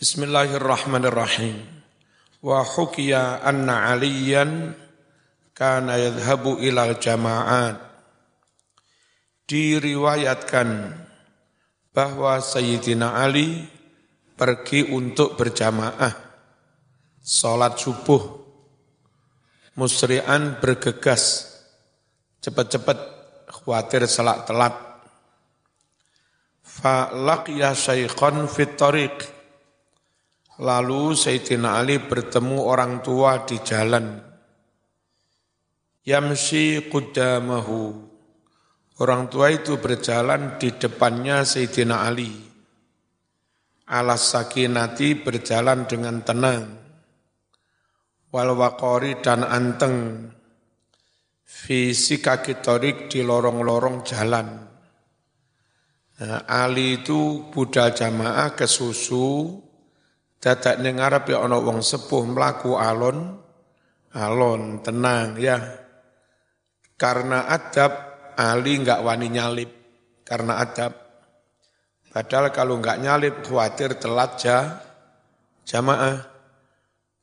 Bismillahirrahmanirrahim. Wa hukiya anna aliyan kana yadhabu ilal jama'at. Diriwayatkan bahwa Sayyidina Ali pergi untuk berjamaah. Salat subuh. Musri'an bergegas. Cepat-cepat khawatir selak telat. Fa'laqya syaikhan fit tariq Lalu Sayyidina Ali bertemu orang tua di jalan. Yamsi qudamahu. Orang tua itu berjalan di depannya Sayyidina Ali. Alas sakinati berjalan dengan tenang. Wal waqori dan anteng. Fisika kitorik di lorong-lorong jalan. Nah, Ali itu budal jamaah ke susu, Dadak ning ngarep ya ana wong sepuh mlaku alon, alon tenang ya. Karena adab Ali enggak wani nyalip karena adab. Padahal kalau enggak nyalip khawatir telat ja, jamaah.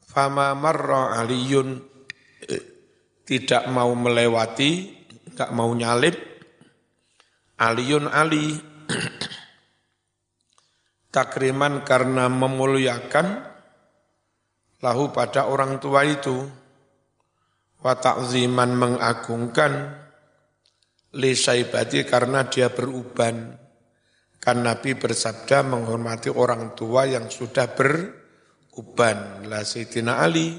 Fama marra aliyun eh, tidak mau melewati, enggak mau nyalip. Aliyun Ali takriman karena memuliakan lahu pada orang tua itu. Wa ta'ziman mengagungkan li saibati karena dia beruban. Kan Nabi bersabda menghormati orang tua yang sudah beruban. Lah Sayyidina Ali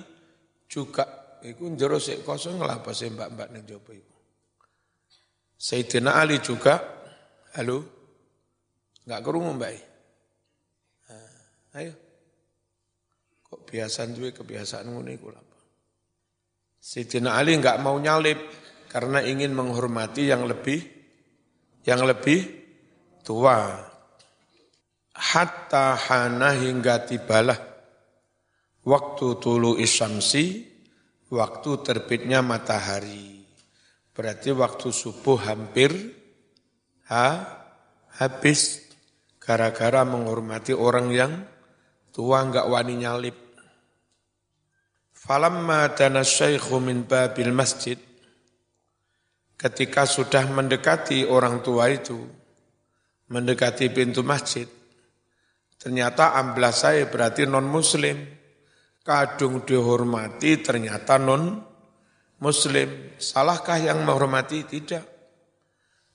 juga iku njero sik kosong lah apa mbak-mbak ning jopo iku. Sayyidina Ali juga halo? Enggak kerungu mbak Ayo. Kok biasa duwe kebiasaan ngono iku apa? Sayyidina Ali enggak mau nyalip karena ingin menghormati yang lebih yang lebih tua. Hatta hana hingga tibalah waktu tulu isamsi, waktu terbitnya matahari. Berarti waktu subuh hampir ha, habis gara-gara menghormati orang yang tua enggak wani nyalip. Falamma dana syaikhu min babil masjid, ketika sudah mendekati orang tua itu, mendekati pintu masjid, ternyata amblas saya berarti non-muslim, kadung dihormati ternyata non-muslim. Salahkah yang menghormati? Tidak.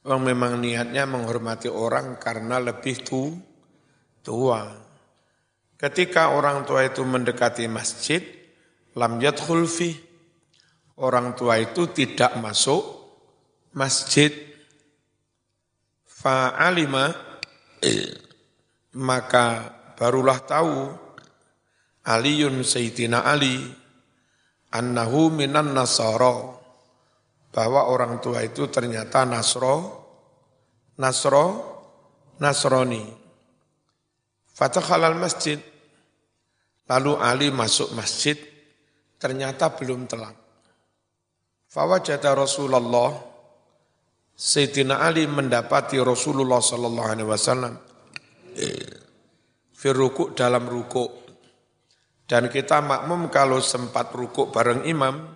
Memang niatnya menghormati orang karena lebih tu, tua. Ketika orang tua itu mendekati masjid, lam yadkhul fi. Orang tua itu tidak masuk masjid. Fa'alima maka barulah tahu Aliun Sayyidina Ali annahu minan nasara bahwa orang tua itu ternyata nasro nasro nasroni fatakhalal masjid Lalu Ali masuk masjid, ternyata belum telat. Fawajata Rasulullah, Sayyidina Ali mendapati Rasulullah Sallallahu Alaihi Wasallam firukuk dalam rukuk. Dan kita makmum kalau sempat rukuk bareng imam,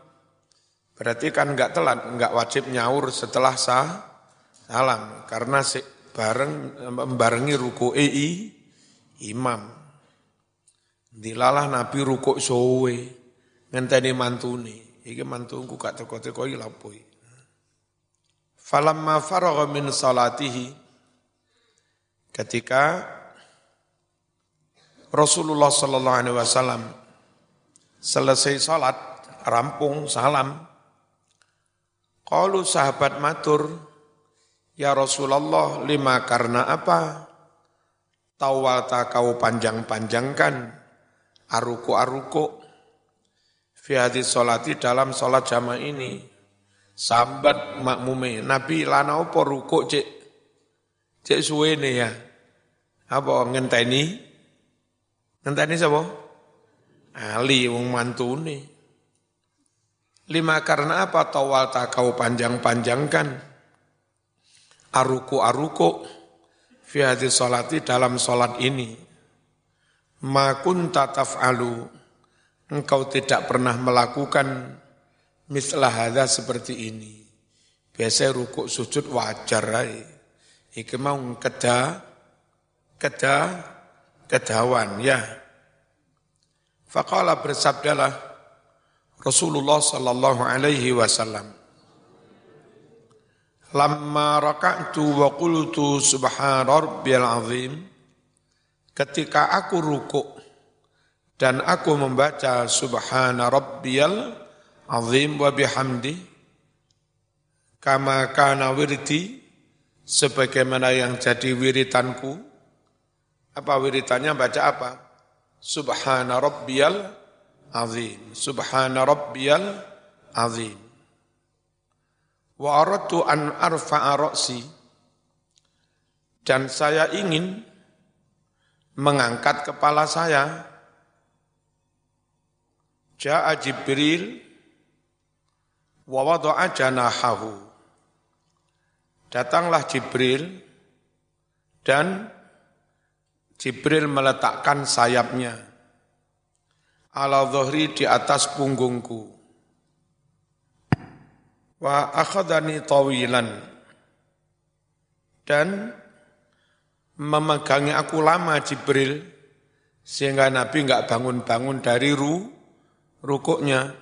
berarti kan enggak telat, enggak wajib nyaur setelah sah, salam. Karena bareng membarengi rukuk EI imam. Dilalah Nabi rukuk sowe ngenteni mantune. Iki mantuku gak teko-teko iki lapo Falamma faragha min salatihi ketika Rasulullah sallallahu alaihi wasallam selesai salat, rampung salam. Qalu sahabat matur, Ya Rasulullah, lima karena apa? Tawalta kau panjang-panjangkan aruku-aruku fi hadis solati dalam solat jamaah ini. Sambat makmume. Nabi lana opo ruku cek cek suwene ya. Apa ngenteni? Ngenteni sapa Ali wong mantune. Lima karena apa? Tawal tak kau panjang-panjangkan. Aruku-aruku fi hadis solati dalam solat ini ma kunta taf'alu. Engkau tidak pernah melakukan mislah hadza seperti ini. Biasa rukuk sujud wajar ai iki mau keda keda kedawan ya. Faqala bersabdalah Rasulullah sallallahu alaihi wasallam. Lamma raka'tu wa qultu subhana rabbiyal azim ketika aku rukuk dan aku membaca subhana rabbiyal azim wa bihamdi kama kana wirdi sebagaimana yang jadi wiritanku apa wiritannya? Baca apa? Subhana rabbiyal azim. Subhana rabbiyal azim. Wa aradtu an arfa'a ra'si dan saya ingin mengangkat kepala saya. Ja'a Jibril wa wada'a janahahu. Datanglah Jibril dan Jibril meletakkan sayapnya ala dhuhri di atas punggungku. Wa akhadani tawilan dan memegangi aku lama Jibril sehingga Nabi enggak bangun-bangun dari ru rukuknya.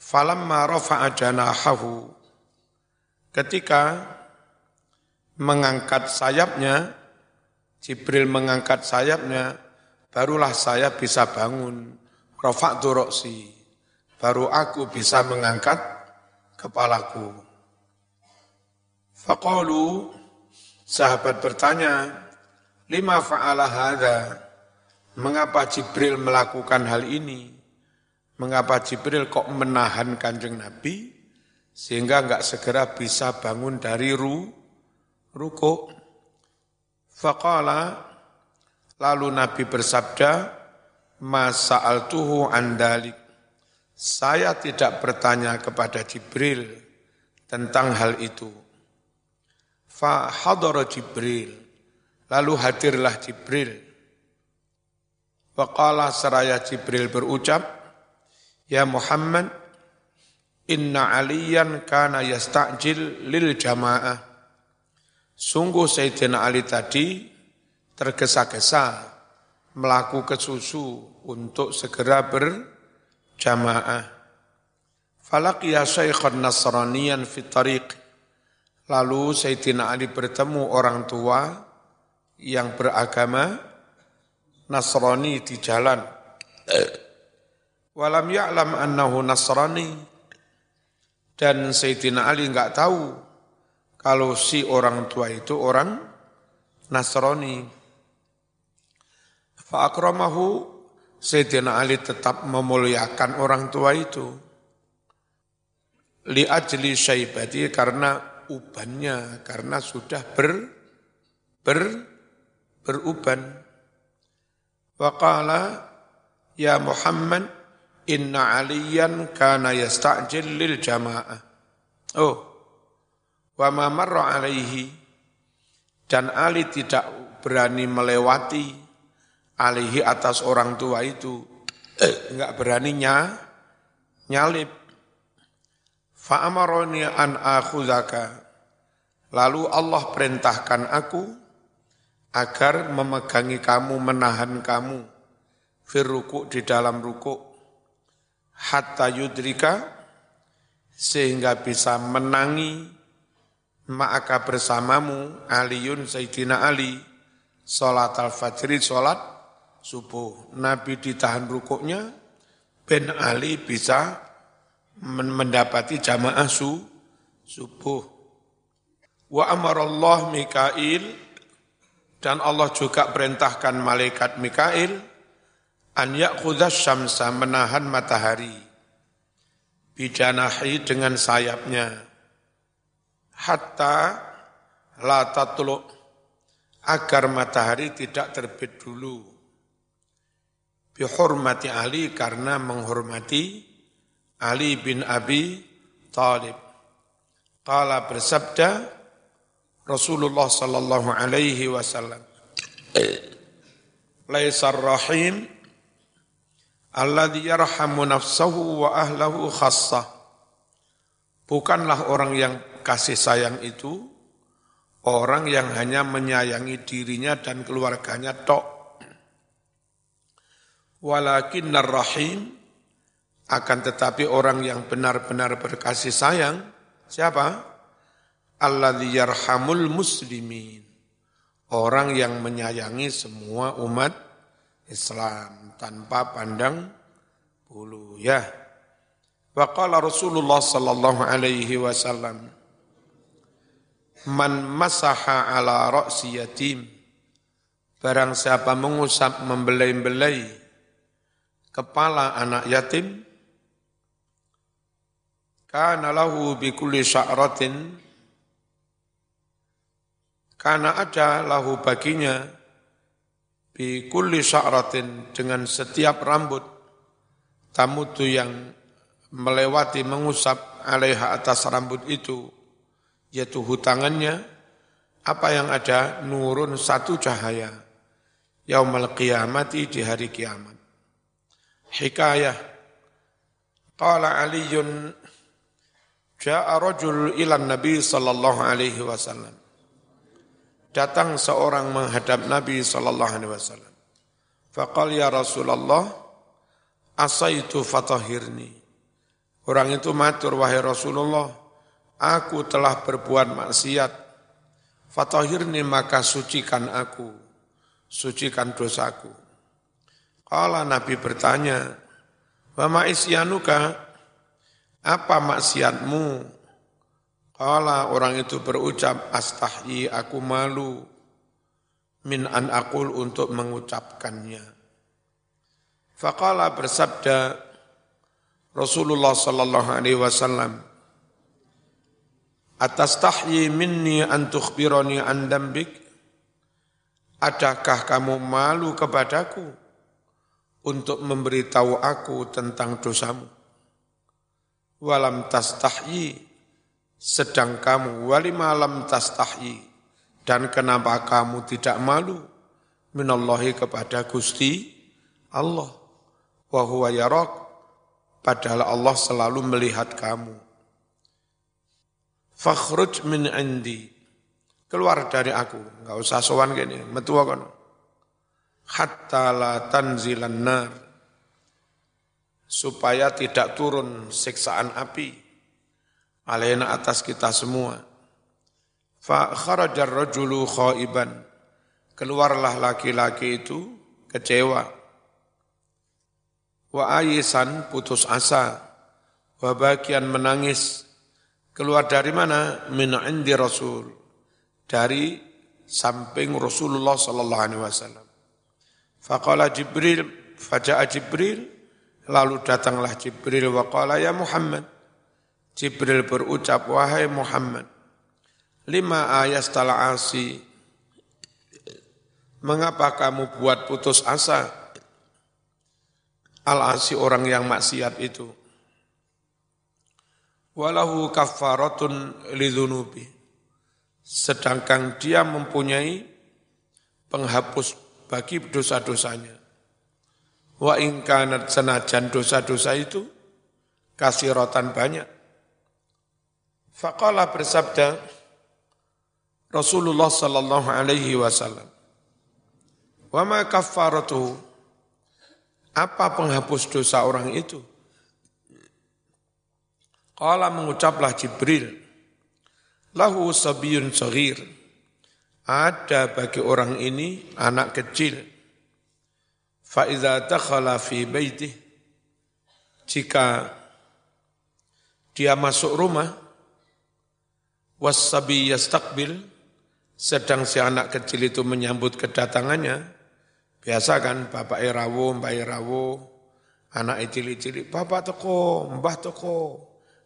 Falamma rafa'a janahahu ketika mengangkat sayapnya Jibril mengangkat sayapnya barulah saya bisa bangun rafa'tu roksi baru aku bisa mengangkat kepalaku. Faqalu Sahabat bertanya, lima fa'ala hadha, mengapa Jibril melakukan hal ini? Mengapa Jibril kok menahan kanjeng Nabi sehingga enggak segera bisa bangun dari ru, ruko? Faqala, lalu Nabi bersabda, Masa tuhu andalik. Saya tidak bertanya kepada Jibril tentang hal itu Fa hadara Jibril. Lalu hadirlah Jibril. Waqala seraya Jibril berucap, Ya Muhammad, Inna aliyan kana yasta'jil lil jamaah. Sungguh Sayyidina Ali tadi tergesa-gesa melakukan susu untuk segera berjamaah. Falaqiya syaikhan nasraniyan fit tariq. Lalu Sayyidina Ali bertemu orang tua yang beragama Nasrani di jalan. Walam ya'lam annahu Nasrani. Dan Sayyidina Ali enggak tahu kalau si orang tua itu orang Nasrani. Fa'akramahu Sayyidina Ali tetap memuliakan orang tua itu. Li ajli syaibati karena ubannya karena sudah ber, ber beruban. Waqala ya Muhammad inna aliyan kana yasta'jil lil jamaah. Oh, wa ma marra alaihi dan Ali tidak berani melewati alihi atas orang tua itu. Eh, enggak beraninya nyalip Fa'amaroni an akhuzaka. Lalu Allah perintahkan aku agar memegangi kamu, menahan kamu firruku di dalam ruku hatta yudrika sehingga bisa menangi ma'aka bersamamu Aliun Sayyidina Ali. Salat al-fajri salat subuh. Nabi ditahan rukuknya Ben Ali bisa mendapati jamaah su, subuh. Wa amarallah Mikail dan Allah juga perintahkan malaikat Mikail an ya'khudhas syamsa menahan matahari. Bijanahi dengan sayapnya. Hatta la tatlu agar matahari tidak terbit dulu. Bihormati Ali karena menghormati Ali bin Abi Talib. Qala bersabda Rasulullah sallallahu alaihi wasallam. laisar rahim alladhi yarhamu nafsahu wa ahlahu khassah. Bukanlah orang yang kasih sayang itu orang yang hanya menyayangi dirinya dan keluarganya tok. Walakinnar rahim akan tetapi orang yang benar-benar berkasih sayang siapa? Alladhi yarhamul muslimin. Orang yang menyayangi semua umat Islam tanpa pandang bulu ya. Wa qala Rasulullah sallallahu alaihi wasallam Man masaha ala ra'si yatim Barang siapa mengusap membelai-belai kepala anak yatim kana lahu bi kulli sya'ratin. Kana ada lahu baginya bi kulli sya'ratin dengan setiap rambut tamutu yang melewati mengusap alaiha atas rambut itu yaitu hutangannya apa yang ada nurun satu cahaya yaumal qiyamati di hari kiamat. Hikayah. Qala aliyun Ja'a rajul ila Nabi sallallahu alaihi wasallam. Datang seorang menghadap Nabi sallallahu alaihi wasallam. Faqal ya Rasulullah, asaitu fatahirni. Orang itu matur, wahai Rasulullah, aku telah berbuat maksiat. Fatahirni maka sucikan aku, sucikan dosaku. Kala Nabi bertanya, Wama isyanuka, apa maksiatmu? Kala orang itu berucap, astahyi aku malu min an akul untuk mengucapkannya. Faqala bersabda Rasulullah sallallahu alaihi wasallam, Atas tahyi minni an tukhbirani an dambik? Adakah kamu malu kepadaku untuk memberitahu aku tentang dosamu? Walam tastahyi sedang kamu wali malam tastahyi dan kenapa kamu tidak malu? Minallahi kepada Gusti Allah. Wa huwa yarak padahal Allah selalu melihat kamu. Fakhruj min indi. Keluar dari aku. Enggak usah sowan gini metu kono. Hatta la tanzilan nar supaya tidak turun siksaan api alaina atas kita semua. Fa kharajar rajulu khaiban. Keluarlah laki-laki itu kecewa. Wa ayisan putus asa. Wa bagian menangis. Keluar dari mana? Min indi Rasul. Dari samping Rasulullah sallallahu alaihi wasallam. Faqala Jibril, faja'a Jibril, Lalu datanglah Jibril wa qala ya Muhammad. Jibril berucap, wahai Muhammad, lima ayat setelah asi, mengapa kamu buat putus asa? Al-asi orang yang maksiat itu. Walahu kafaratun lidhunubi. Sedangkan dia mempunyai penghapus bagi dosa-dosanya. Wa ingkanat senajan dosa-dosa itu kasih rotan banyak. Faqala bersabda Rasulullah sallallahu alaihi wasallam. Wa ma kaffaratu apa penghapus dosa orang itu? Qala mengucaplah Jibril, lahu sabiyun saghir. Ada bagi orang ini anak kecil Fa'idha dakhala fi baitih, jika dia masuk rumah, wasabi yastakbil, sedang si anak kecil itu menyambut kedatangannya, biasa kan bapak irawo, mbak irawo, anak cili-cili, bapak toko, mbah toko,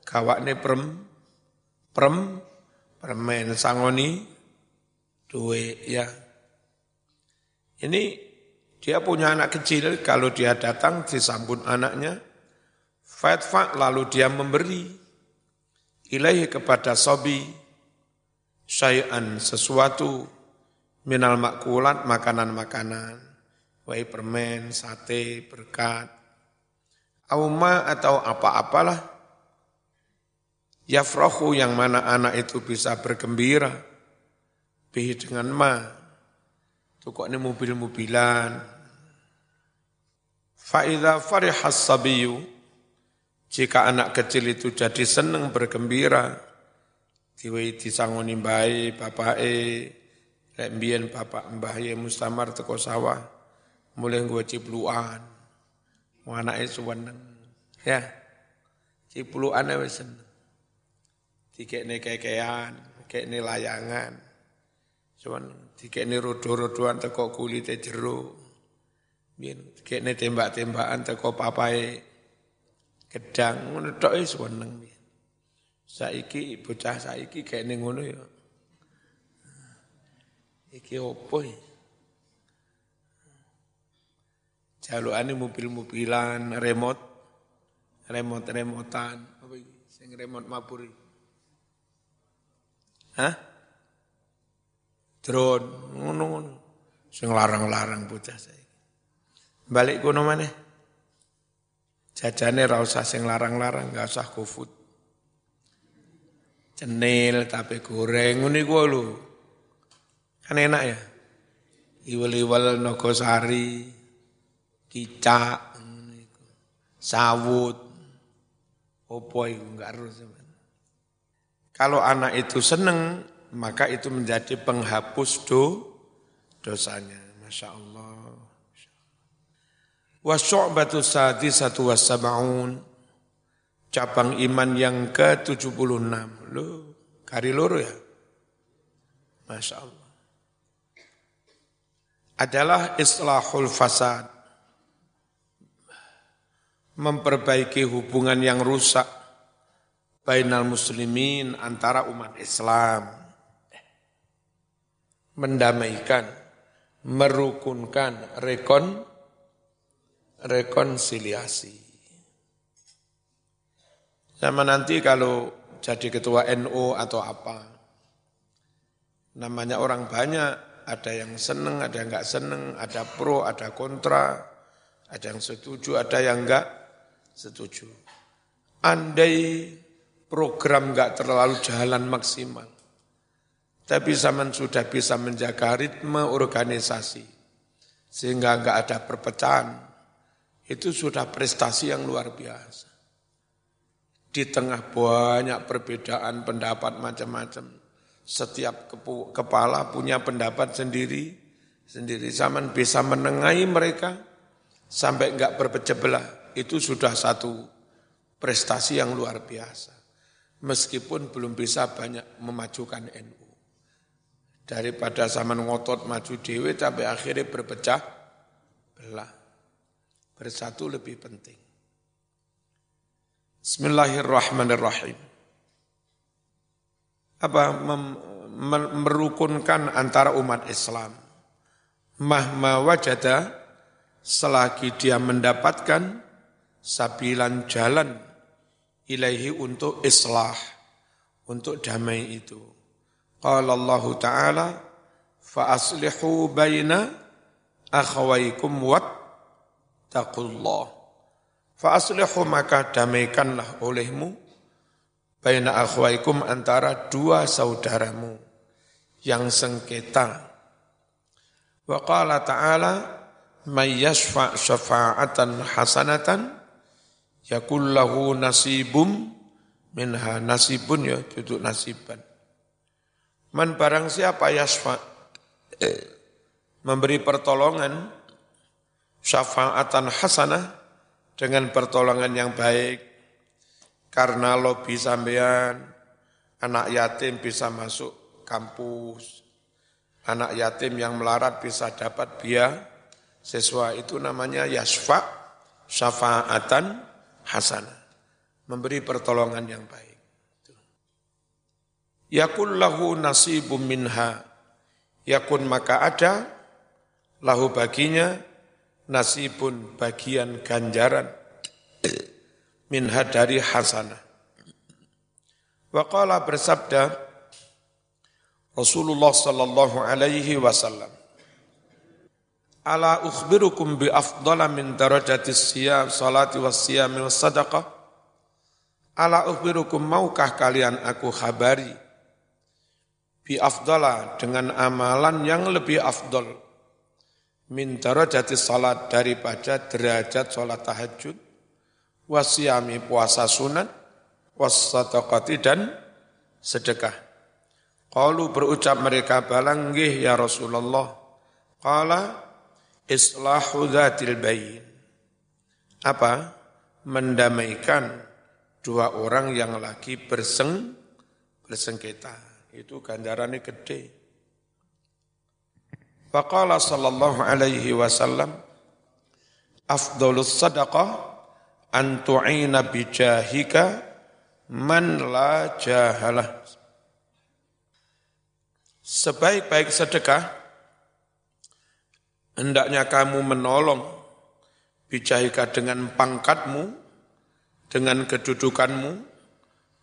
gawakne prem, prem, permen sangoni, duwe ya. Ini dia punya anak kecil, kalau dia datang disambut anaknya, fatfa lalu dia memberi ilahi kepada sobi syai'an sesuatu minal makulat makanan-makanan Wai permen, sate, berkat. Auma atau apa-apalah. Yafrahu yang mana anak itu bisa bergembira. Bihi dengan ma. Itu kok ini mobil-mobilan. Fa'idha farihas sabiyu. Jika anak kecil itu jadi senang bergembira. Diwei disangoni bayi, bapak e, lek bapak mbah ye mustamar teko sawah mulai gue cipluan mau anake suweneng ya cipluan wis seneng dikekne kekean kekne layangan cuman dikekne rodo-rodoan teko kulite jero biyen dikekne tembak-tembakan teko papae gedang ngono tok wis seneng saiki bocah saiki kekne ngono ya Iki opo ya? Jalukane mobil-mobilan, remote, remote-remotan, apa iki? Sing remote mabur Hah? Drone, ngono-ngono. Sing larang-larang bocah saiki. Balik kono maneh. Jajane ra usah sing larang-larang, enggak usah GoFood. Cenil, tape goreng, ngono iku lho. Kan enak ya. Iwal-iwal nogosari, kicak, sawut, opo itu enggak harus. Kalau anak itu seneng, maka itu menjadi penghapus do, dosanya. Masya Allah. Wa syu'batu satu wassaba'un. Cabang iman yang ke-76. Loh, kari loro ya? Masya Allah adalah islahul fasad. Memperbaiki hubungan yang rusak bainal muslimin antara umat Islam. Mendamaikan, merukunkan, rekon, rekonsiliasi. Sama nanti kalau jadi ketua NU atau apa, namanya orang banyak, ada yang seneng, ada yang enggak seneng, ada pro, ada kontra, ada yang setuju, ada yang enggak setuju. Andai program enggak terlalu jalan maksimal, tapi zaman sudah bisa menjaga ritme organisasi, sehingga enggak ada perpecahan, itu sudah prestasi yang luar biasa. Di tengah banyak perbedaan pendapat macam-macam, setiap kepala punya pendapat sendiri, sendiri zaman bisa menengahi mereka sampai enggak berpecah belah. Itu sudah satu prestasi yang luar biasa. Meskipun belum bisa banyak memajukan NU. Daripada zaman ngotot maju dewe sampai akhirnya berpecah belah. Bersatu lebih penting. Bismillahirrahmanirrahim apa merukunkan antara umat Islam. Mahma wajada selagi dia mendapatkan sabilan jalan ilaihi untuk islah, untuk damai itu. Qala Allah Ta'ala, fa aslihu baina akhawaikum wat taqullah. Fa aslihu maka damaikanlah olehmu baina akhwaikum antara dua saudaramu yang sengketa. Wa qala ta'ala may yashfa' syafa'atan hasanatan yakul lahu nasibum minha nasibun ya duduk nasiban. Man barang siapa yashfa' eh, memberi pertolongan syafa'atan hasanah dengan pertolongan yang baik karena lobi sampean, anak yatim bisa masuk kampus, anak yatim yang melarat bisa dapat biaya sesuai itu namanya yasfa syafa'atan hasanah. Memberi pertolongan yang baik. Yakun lahu nasibum minha. Yakun maka ada lahu baginya nasibun bagian ganjaran minha dari hasanah. Wa qala bersabda Rasulullah sallallahu alaihi wasallam Ala ukhbirukum bi afdala min darajatis siyam salati was siyami was sadaqah. Ala ukhbirukum maukah kalian aku khabari bi afdala dengan amalan yang lebih afdol min darajatis salat daripada derajat salat tahajud wasyami puasa sunat was sadaqati dan sedekah. Qalu berucap mereka balanggih ya Rasulullah. Qala islahu dzatil bayin. Apa? Mendamaikan dua orang yang lagi berseng bersengketa. Itu ganjarannya gede. Faqala sallallahu alaihi wasallam afdalus sadaqah an tu'ina bijahika man la jahalah. Sebaik-baik sedekah hendaknya kamu menolong bijahika dengan pangkatmu, dengan kedudukanmu,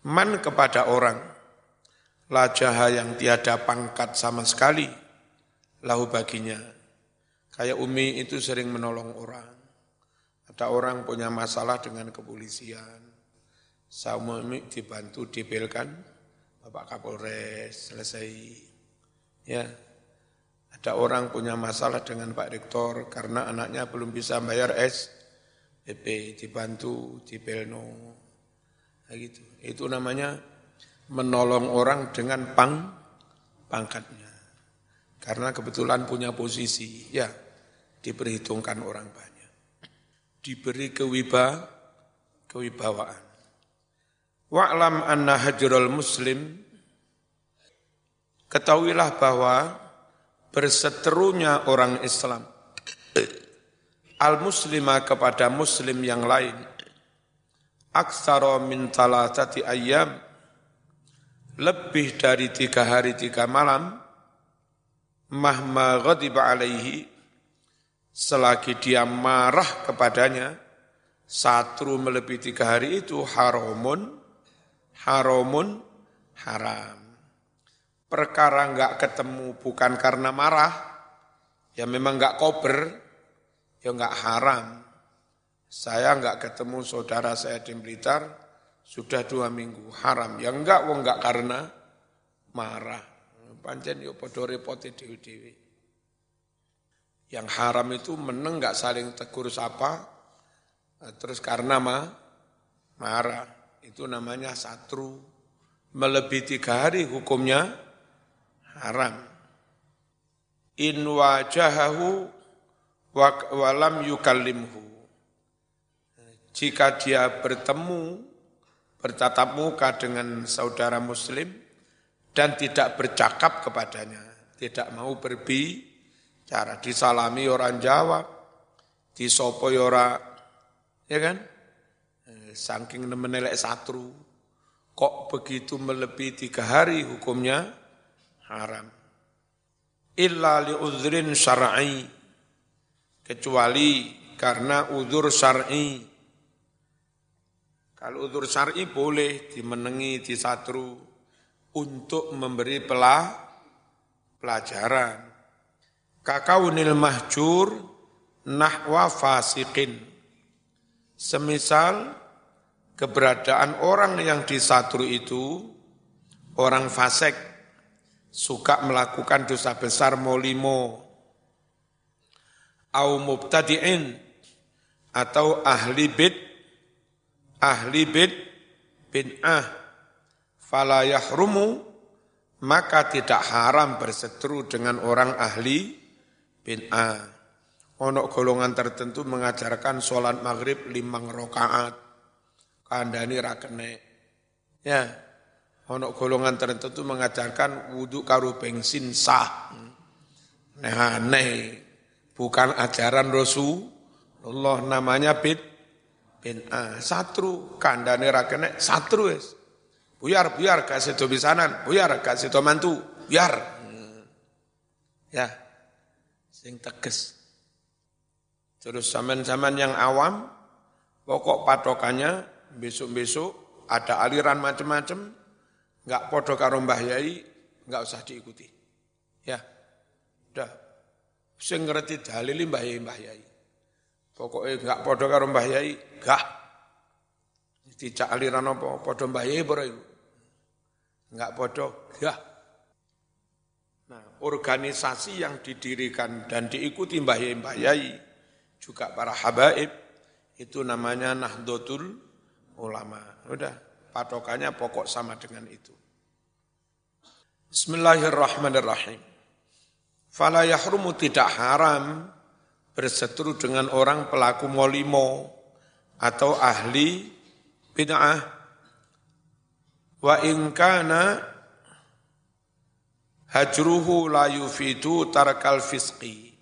man kepada orang, lajaha yang tiada pangkat sama sekali, lahu baginya. Kayak Umi itu sering menolong orang. Ada orang punya masalah dengan kepolisian. Sama Umi dibantu dibelkan, Bapak Kapolres selesai. Ya, ada orang punya masalah dengan Pak Rektor karena anaknya belum bisa bayar PP dibantu, dibelno. Nah gitu. Itu namanya menolong orang dengan pang pangkatnya. Karena kebetulan punya posisi, ya diperhitungkan orang banyak. Diberi kewiba, kewibawaan. Wa'lam anna hajrul muslim, ketahuilah bahwa berseterunya orang Islam al-muslimah kepada muslim yang lain aksara min talatati ayam lebih dari tiga hari tiga malam mahma ghadiba alaihi selagi dia marah kepadanya satru melebihi tiga hari itu haramun haramun haram perkara nggak ketemu bukan karena marah, ya memang nggak kober, ya nggak haram. Saya nggak ketemu saudara saya di Blitar sudah dua minggu haram. Ya enggak, wong enggak karena marah. Pancen yo podo repoti dewi-dewi. Yang haram itu meneng nggak saling tegur sapa, terus karena ma, marah. Itu namanya satru. Melebihi tiga hari hukumnya haram. In wajahahu walam yukallimhu. Jika dia bertemu, bertatap muka dengan saudara muslim, dan tidak bercakap kepadanya, tidak mau berbicara, disalami orang jawab, disopo orang, ya kan? Eh, saking menelek satru, kok begitu melebihi tiga hari hukumnya haram. Illa li uzrin syar'i kecuali karena uzur syar'i. Kalau uzur syar'i boleh dimenengi, disatru untuk memberi pelah, pelajaran. Kakaunil mahjur nahwa fasikin. Semisal keberadaan orang yang disatru itu orang fasik suka melakukan dosa besar molimo au mubtadi'in atau ahli bid ahli bid bin'ah fala yahrumu maka tidak haram berseteru dengan orang ahli bin'ah onok golongan tertentu mengajarkan sholat maghrib limang rokaat kandani rakene ya Ono golongan tertentu mengajarkan wudhu karu bensin sah. Nah, aneh. Bukan ajaran Rasulullah namanya bid bin A. Satru kandane rakene satru es. Buyar buyar gak sedo bisanan, buyar gak sedo mantu, biar. Hmm. Ya. Sing teges. Terus zaman-zaman yang awam pokok patokannya besok-besok ada aliran macam-macam Enggak podo karo Mbah Yai, enggak usah diikuti. Ya. Udah. Sing ngerti dalil Mbah Yai Mbah Yai. Pokoke gak padha karo Mbah Yai, gak. Dicak aliran apa padha Mbah Yai iku. Enggak padha, gak. Nah, organisasi yang didirikan dan diikuti Mbah Yai Mbah Yai juga para habaib itu namanya Nahdlatul Ulama. Udah, patokannya pokok sama dengan itu. Bismillahirrahmanirrahim. Fala yahrumu tidak haram berseteru dengan orang pelaku molimo atau ahli bid'ah. Wa in kana hajruhu la yufidu tarakal fisqi.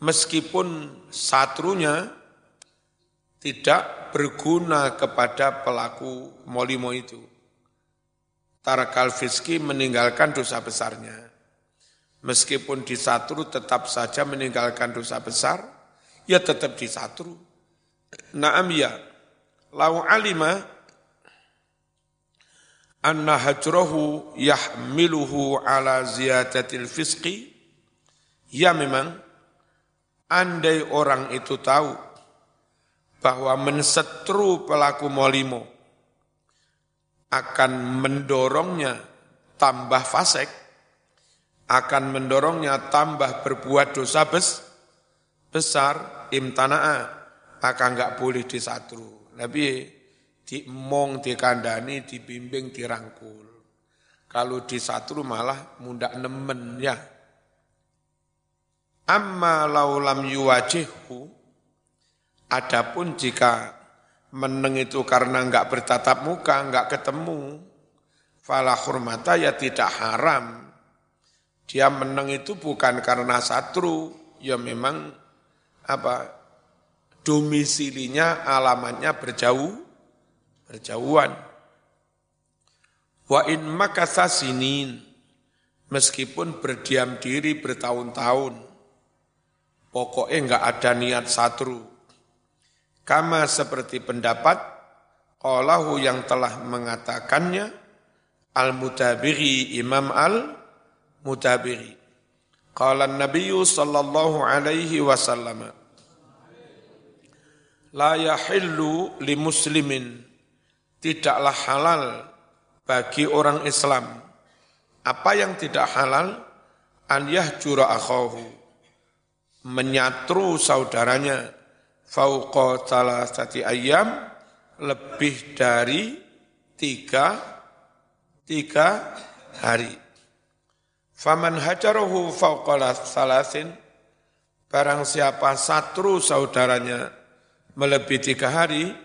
Meskipun satrunya tidak berguna kepada pelaku molimo itu tarakal fiski meninggalkan dosa besarnya. Meskipun disatru tetap saja meninggalkan dosa besar, ya tetap disatru. Naam ya, lau alima anna hajrahu yahmiluhu ala ziyadatil fiski, ya memang, andai orang itu tahu bahwa mensetru pelaku molimo, akan mendorongnya tambah fasek, akan mendorongnya tambah berbuat dosa bes, besar, imtana'a, maka enggak boleh disatru. Nabi diemong, dikandani, dibimbing, dirangkul. Kalau disatru malah mudah nemen ya. Amma laulam yuwajihhu, adapun jika meneng itu karena enggak bertatap muka, enggak ketemu, fala hurmata ya tidak haram. Dia meneng itu bukan karena satru, ya memang apa domisilinya alamatnya berjauh, berjauhan. Wa in makasa sinin, meskipun berdiam diri bertahun-tahun, pokoknya enggak ada niat satru, Kama seperti pendapat Allahu yang telah mengatakannya Al-Mutabiri Imam Al-Mutabiri. Qala Nabi sallallahu alaihi wasallam La yahillu li muslimin Tidaklah halal bagi orang Islam. Apa yang tidak halal? An yahjura akhahu. Menyatru saudaranya fauqa salasati ayam lebih dari tiga tiga hari. Faman hajarohu fauqa salasin barang siapa satru saudaranya melebihi tiga hari,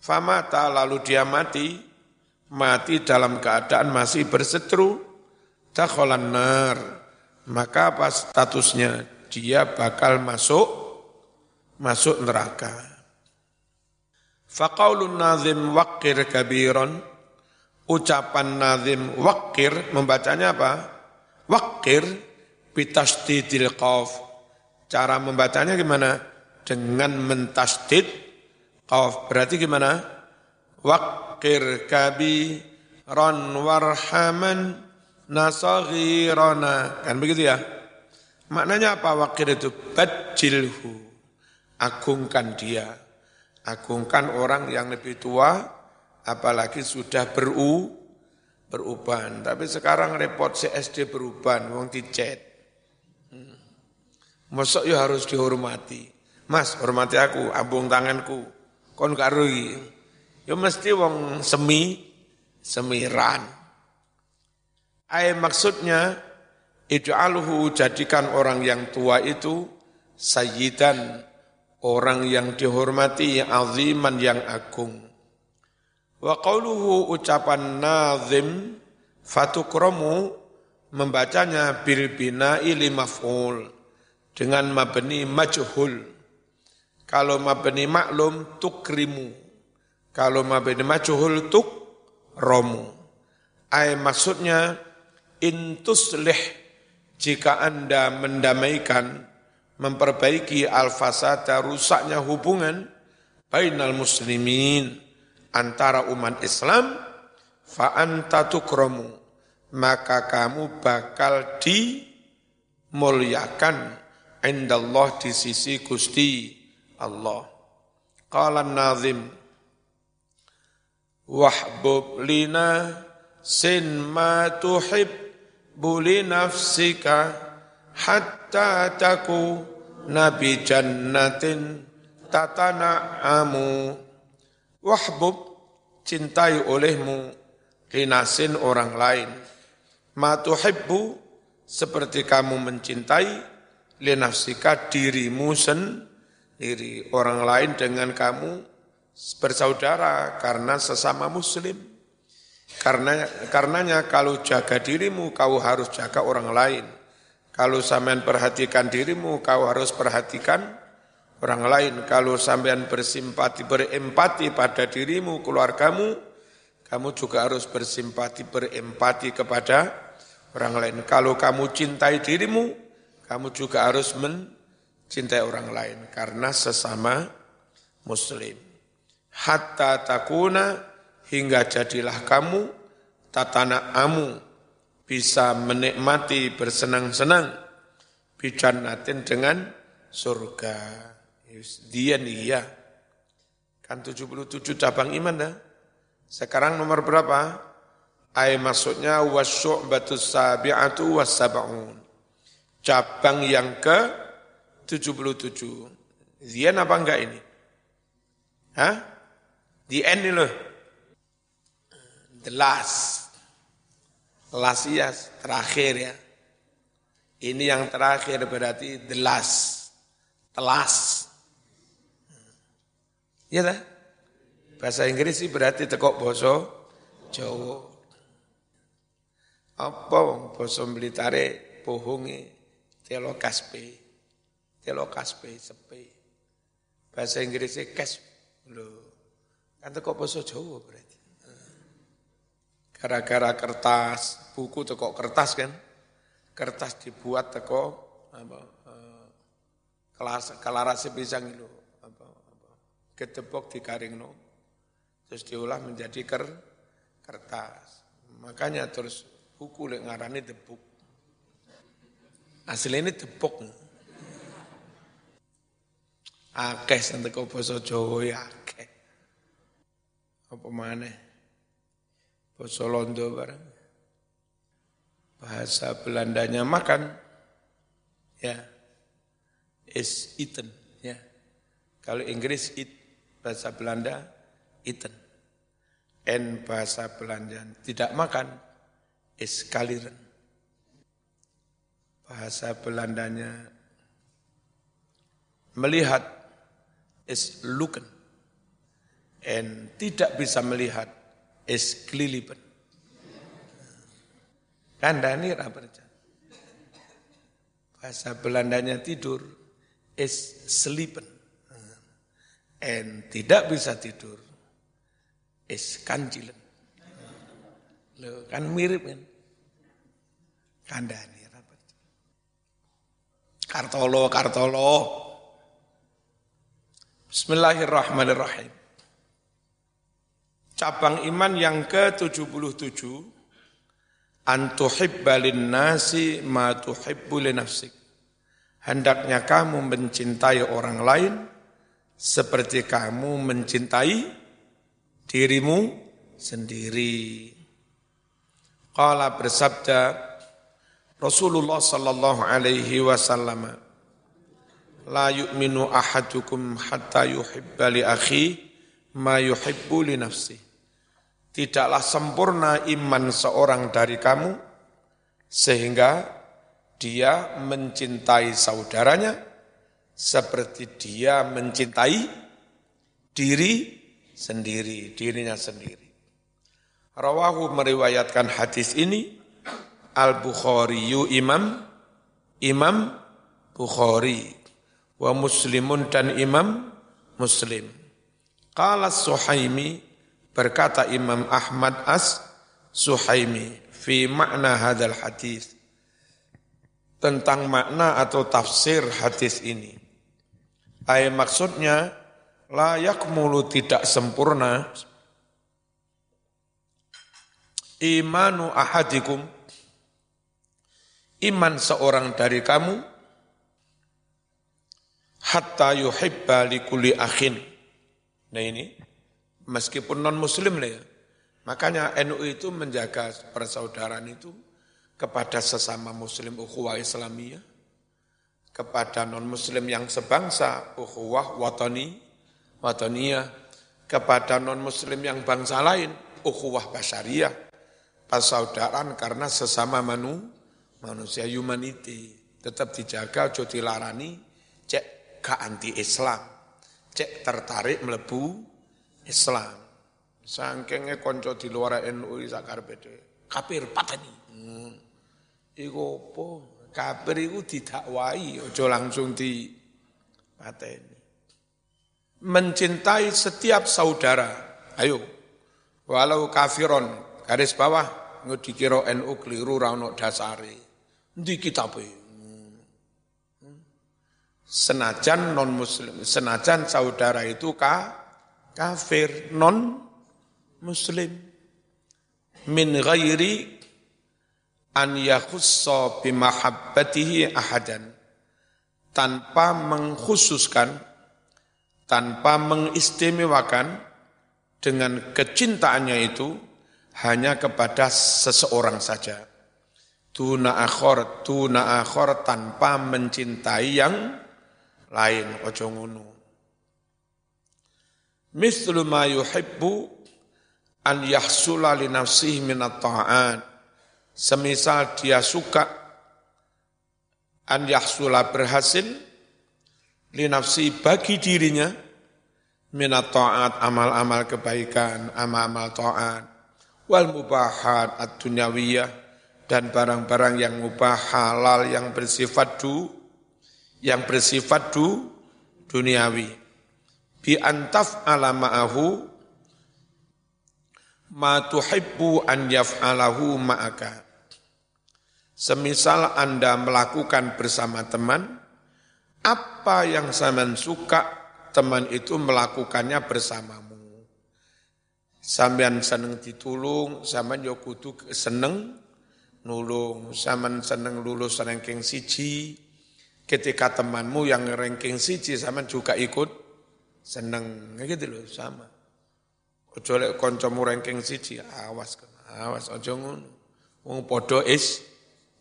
famata lalu dia mati, mati dalam keadaan masih bersetru, takholan nar, maka apa statusnya? Dia bakal masuk masuk neraka. Faqaulun nazim waqir kabiron, ucapan nazim waqir, membacanya apa? Waqir bitasdidil qaf. Cara membacanya gimana? Dengan mentasdid qaf. Berarti gimana? Waqir kabiron warhaman nasaghirana. Kan begitu ya? Maknanya apa wakir itu? Bajilhu agungkan dia. Agungkan orang yang lebih tua, apalagi sudah beru, beruban. Tapi sekarang repot CSD beruban, wong dicet. Hmm. Masuk ya harus dihormati. Mas, hormati aku, abung tanganku. Kon gak rugi. Ya mesti wong semi, semiran. Ay maksudnya, ij'alhu jadikan orang yang tua itu sayyidan orang yang dihormati aziman yang agung. Wa qauluhu ucapan nazim fatukromu membacanya bil bina'i li maf'ul dengan mabni majhul. Kalau mabni maklum tukrimu. Kalau mabni majhul tuk romu. Ay maksudnya intuslih jika Anda mendamaikan memperbaiki al-fasada rusaknya hubungan bainal muslimin antara umat Islam fa anta tukramu maka kamu bakal di mulyakan indallah di sisi Gusti Allah. Qala nazim wahbub lina sin ma tuhib buli nafsika hatta taku nabi jannatin tatana amu wahbub cintai olehmu linasin orang lain ma tuhibbu seperti kamu mencintai linafsika dirimu sendiri orang lain dengan kamu bersaudara karena sesama muslim. Karena karenanya kalau jaga dirimu kau harus jaga orang lain. Kalau sampean perhatikan dirimu kau harus perhatikan orang lain. Kalau sampean bersimpati berempati pada dirimu keluargamu, kamu juga harus bersimpati berempati kepada orang lain. Kalau kamu cintai dirimu, kamu juga harus mencintai orang lain karena sesama muslim. Hatta takuna hingga jadilah kamu tatana amu bisa menikmati bersenang-senang bijanatin dengan surga. Dia nih ya. Kan 77 cabang iman dah. Sekarang nomor berapa? Ay maksudnya wasyu'batus sabi'atu was-sab'un cabang yang ke 77. Zian apa enggak ini? Hah? The end ini loh. The last. Last ya, terakhir ya. Ini yang terakhir berarti the last. The last. Iya dah? Bahasa Inggris sih berarti tekok boso Jawa. Apa boso Blitare bohongi telo kaspe, telo kaspe, sepe. Bahasa Inggrisnya kas, lo. Kan kok bahasa Jawa berarti. Gara-gara kertas, buku teko kertas kan. Kertas dibuat teko apa eh, kelas kelarasi pisang itu apa apa ketepok di karing no. Terus diolah menjadi ker, kertas. Makanya terus buku lek ngarani debuk. Asli ini tepuk. Akeh sing teko basa Jawa ya akeh. Apa maneh? Basa Londo bareng. Bahasa Belandanya makan. Ya. Is eaten, ya. Kalau Inggris eat, bahasa Belanda eaten. N bahasa Belanda tidak makan is kaliren bahasa Belandanya melihat is looken and tidak bisa melihat is kelilipan. Kandani raperja. Bahasa Belandanya tidur is sleepen. And tidak bisa tidur is kanjilen. Loh, kan mirip kan? Kandani. Kartolo, Kartolo. Bismillahirrahmanirrahim. Cabang iman yang ke-77 antuhibba nasi ma tuhibbu nafsik. Hendaknya kamu mencintai orang lain seperti kamu mencintai dirimu sendiri. Qala bersabda Rasulullah sallallahu alaihi wasallam la yu'minu ahadukum hatta yuhibba li akhi ma yuhibbu li nafsi. Tidaklah sempurna iman seorang dari kamu sehingga dia mencintai saudaranya seperti dia mencintai diri sendiri, dirinya sendiri. Rawahu meriwayatkan hadis ini Al-Bukhari Imam Imam Bukhari wa Muslimun dan Imam Muslim. Qala Suhaimi berkata Imam Ahmad As Suhaimi fi makna hadal hadis tentang makna atau tafsir hadis ini. Ayat maksudnya layak mulu tidak sempurna imanu ahadikum iman seorang dari kamu hatta yuhibba likuli akhin. Nah ini, meskipun non muslim lah ya. Makanya NU itu menjaga persaudaraan itu kepada sesama muslim ukhuwah islamiyah, kepada non muslim yang sebangsa ukhuwah watani, wataniyah, kepada non muslim yang bangsa lain ukhuwah basyariah, persaudaraan karena sesama manu, manusia humanity tetap dijaga, ojo dilarani, cek ke anti Islam, cek tertarik melebu Islam. Sangkenge konco di luar NU sakar bede, kafir pateni. Hmm. Iku apa? Kafir iku didakwai, ojo langsung di pateni. Mencintai setiap saudara. Ayo, walau kafiron, garis bawah, ngedikiro NU keliru rano dasari. Di kitab Senajan non muslim, senajan saudara itu ka, kafir non muslim. Min ghairi an yakhussa bimahabbatihi ahadan. Tanpa mengkhususkan, tanpa mengistimewakan dengan kecintaannya itu hanya kepada seseorang saja. Tuna akhor, tuna akhor tanpa mencintai yang lain. Ojo ngunu. Mithlu ma yuhibbu an yahsula li nafsihi minat ta'at. Semisal dia suka an yahsula berhasil li nafsi bagi dirinya minat ta'at amal-amal kebaikan, amal-amal ta'at wal mubahat ad-dunyawiyah dan barang-barang yang mubah halal yang bersifat du yang bersifat du duniawi. Bi antaf ala ma'ahu ma tuhibbu an yaf'alahu ma'aka. Semisal Anda melakukan bersama teman apa yang sampean suka teman itu melakukannya bersamamu? Sampean seneng ditulung sampean yo kudu seneng nulung, zaman seneng lulus ranking siji, ketika temanmu yang ranking siji zaman juga ikut seneng, gitu loh sama. Ojo lek kancamu ranking siji, awas awas ojo ngono. Wong padha is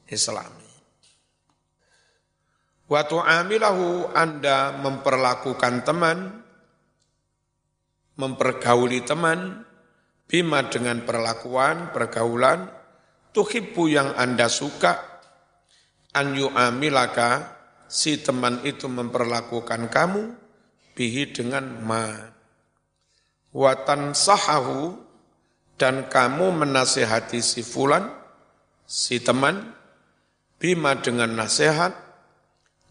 Islami. Wa tu'amilahu Anda memperlakukan teman, mempergauli teman, bima dengan perlakuan, pergaulan, tuhibbu yang Anda suka, an yu'amilaka, si teman itu memperlakukan kamu, bihi dengan ma. Watan sahahu, dan kamu menasehati si fulan, si teman, bima dengan nasihat,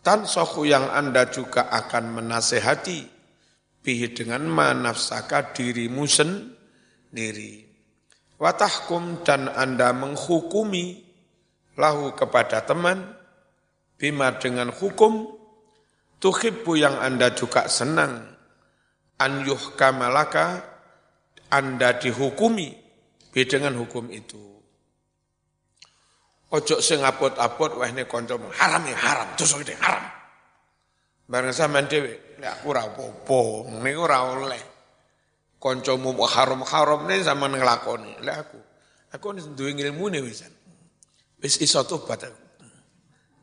tan sohu yang Anda juga akan menasehati, bihi dengan ma nafsaka dirimu sendiri watahkum dan Anda menghukumi lahu kepada teman bima dengan hukum tuhibbu yang Anda juga senang an yuhkamalaka Anda dihukumi bi dengan hukum itu ojo sing apot-apot wah ini kanca haram ya haram terus gede haram bareng sampean dhewe nek aku ora apa-apa niku ora oleh kancamu haram-haram ne sama nglakoni. Lah aku, aku duwe ilmune wisan. Wis iso tobat aku.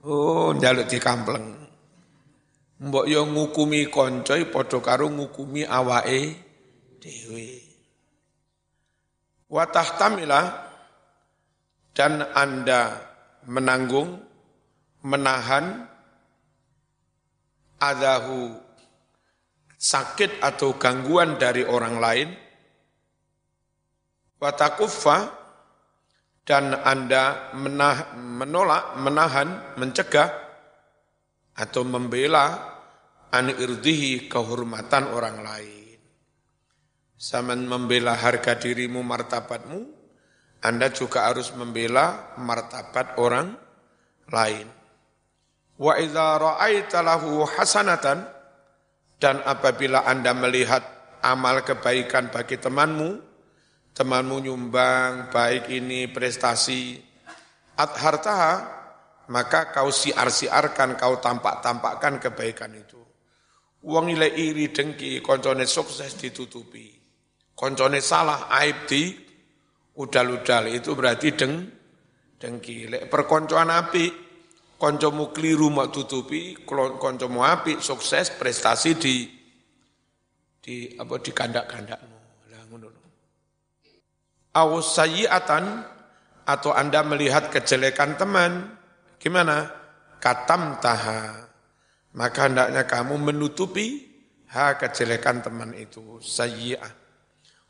Oh, njaluk dikampleng. Mbok yo ngukumi kanca padha karo ngukumi awake dhewe. Wa tahtamila dan Anda menanggung, menahan adahu sakit atau gangguan dari orang lain, watakuffa, dan Anda menah, menolak, menahan, mencegah, atau membela anirdihi kehormatan orang lain. Sama membela harga dirimu, martabatmu, Anda juga harus membela martabat orang lain. Wa idza ra'aita lahu hasanatan dan apabila Anda melihat amal kebaikan bagi temanmu, temanmu nyumbang baik ini prestasi, adhartaha, maka kau siar-siarkan, kau tampak-tampakkan kebaikan itu. Uang nilai iri dengki, koncone sukses ditutupi. Koncone salah, aib di udal-udal, itu berarti deng, dengki. Lek perkoncoan api, koncomu keliru mau tutupi, koncomu api, sukses, prestasi di di apa di kandak-kandak. Lah ngono. Awas sayiatan atau Anda melihat kejelekan teman, gimana? Katam taha. Maka hendaknya kamu menutupi ha kejelekan teman itu. Sayi'ah.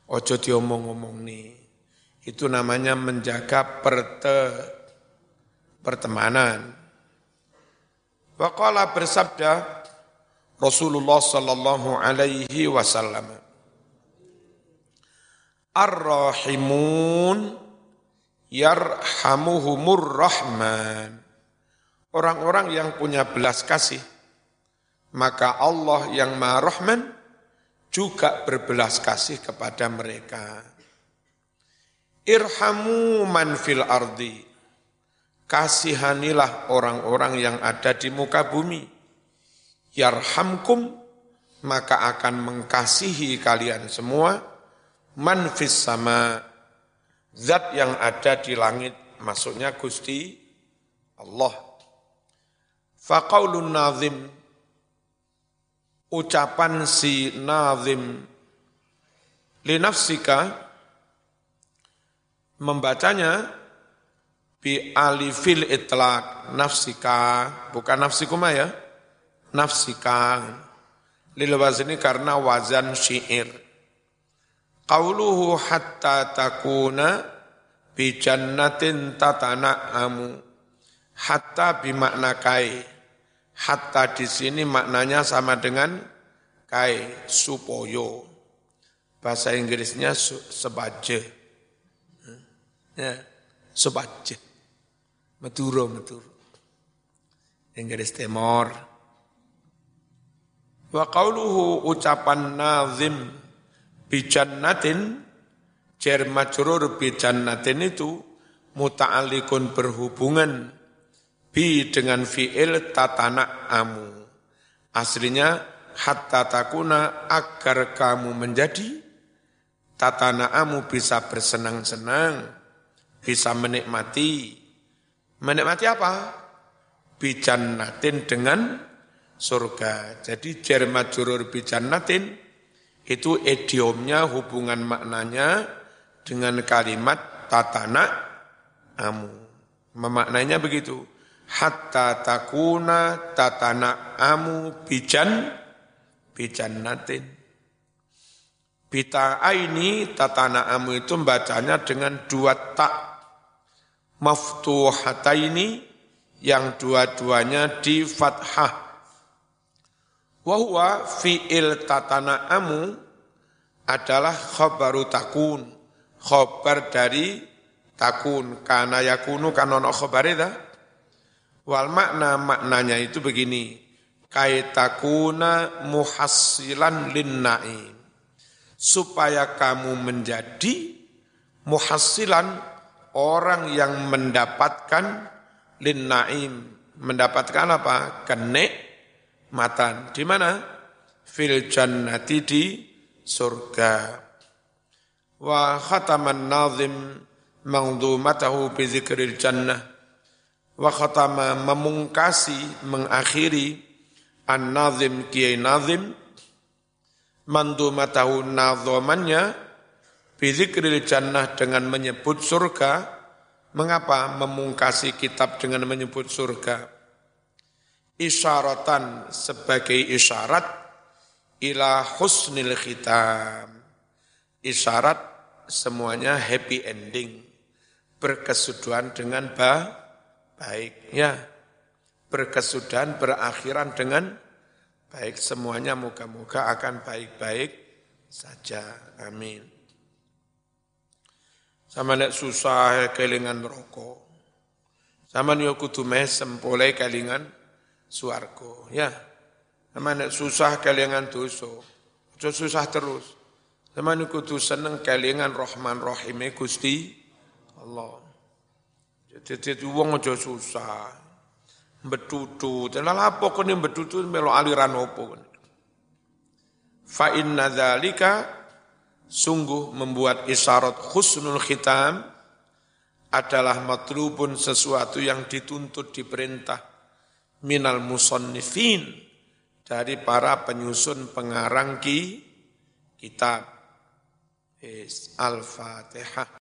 Ojo diomong-omong nih. Itu namanya menjaga perte, pertemanan. Waqala bersabda, Rasulullah sallallahu alaihi wasallam. Ar-rahimun yarhamuhumur rahman. Orang-orang yang punya belas kasih, maka Allah yang Maha Rahman juga berbelas kasih kepada mereka. Irhamu man fil ardi. Kasihanilah orang-orang yang ada di muka bumi yarhamkum maka akan mengkasihi kalian semua manfis sama zat yang ada di langit maksudnya Gusti Allah. Faqaulun nazim ucapan si nazim. Linafsika membacanya bi alifil itlaq nafsika bukan nafsikuma ya nafsika. Lil wazni karena wazan syair qauluhu hatta takuna bi jannatin tatana'amu. Hatta bimakna kai. Hatta di sini maknanya sama dengan kai supoyo. Bahasa Inggrisnya sebaje. Ya sebaje. Maduro Maduro. Inggris Timor. Wa qauluhu ucapan nazim bijannatin jar majrur bijannatin itu muta'alliqun berhubungan bi dengan fi'il tatana amu. Aslinya hatta takuna agar kamu menjadi tatana amu bisa bersenang-senang, bisa menikmati. Menikmati apa? Bijannatin dengan surga. Jadi jar majrur bi jannatin itu idiomnya hubungan maknanya dengan kalimat tatana amu. Memaknainya begitu. Hatta takuna tatana amu bijan bijannatin. Bita ini tatana amu itu bacanya dengan dua tak maftuhataini yang dua-duanya di fathah Wahwa fi'il tatana amu adalah khobaru takun. Khobar dari takun. Karena yakunu kanono khobar itu. Wal makna maknanya itu begini. Kaitakuna muhassilan linna'im. Supaya kamu menjadi muhassilan orang yang mendapatkan linna'im. Mendapatkan apa? Kenek matan. Di mana? Fil jannati di surga. Wa khataman nazim mangdumatahu bi zikril jannah. Wa khatama memungkasi, mengakhiri an-nazim kiai nazim mandumatahu nazomannya bizikril jannah dengan menyebut surga. Mengapa memungkasi kitab dengan menyebut surga? Isyaratan sebagai isyarat ila husnil khitam. Isyarat semuanya happy ending. Berkesudahan dengan ba baik. Ya, berkesudahan berakhiran dengan baik. Semuanya moga-moga akan baik-baik saja. Amin. Sama nek susah kelingan rokok. Sama nek kudu mesem kelingan suargo. Ya, sama susah kalian dosa. Ojo susah terus. Sama kudu seneng kalian Rahman Rahim Gusti Allah. Jadi wong ojo susah. betutu. Telah apa kene betutu melo aliran opo. Fa inna sungguh membuat isyarat husnul khitam adalah matlubun sesuatu yang dituntut diperintah minal musannifin dari para penyusun pengarang ki kitab. Al-Fatihah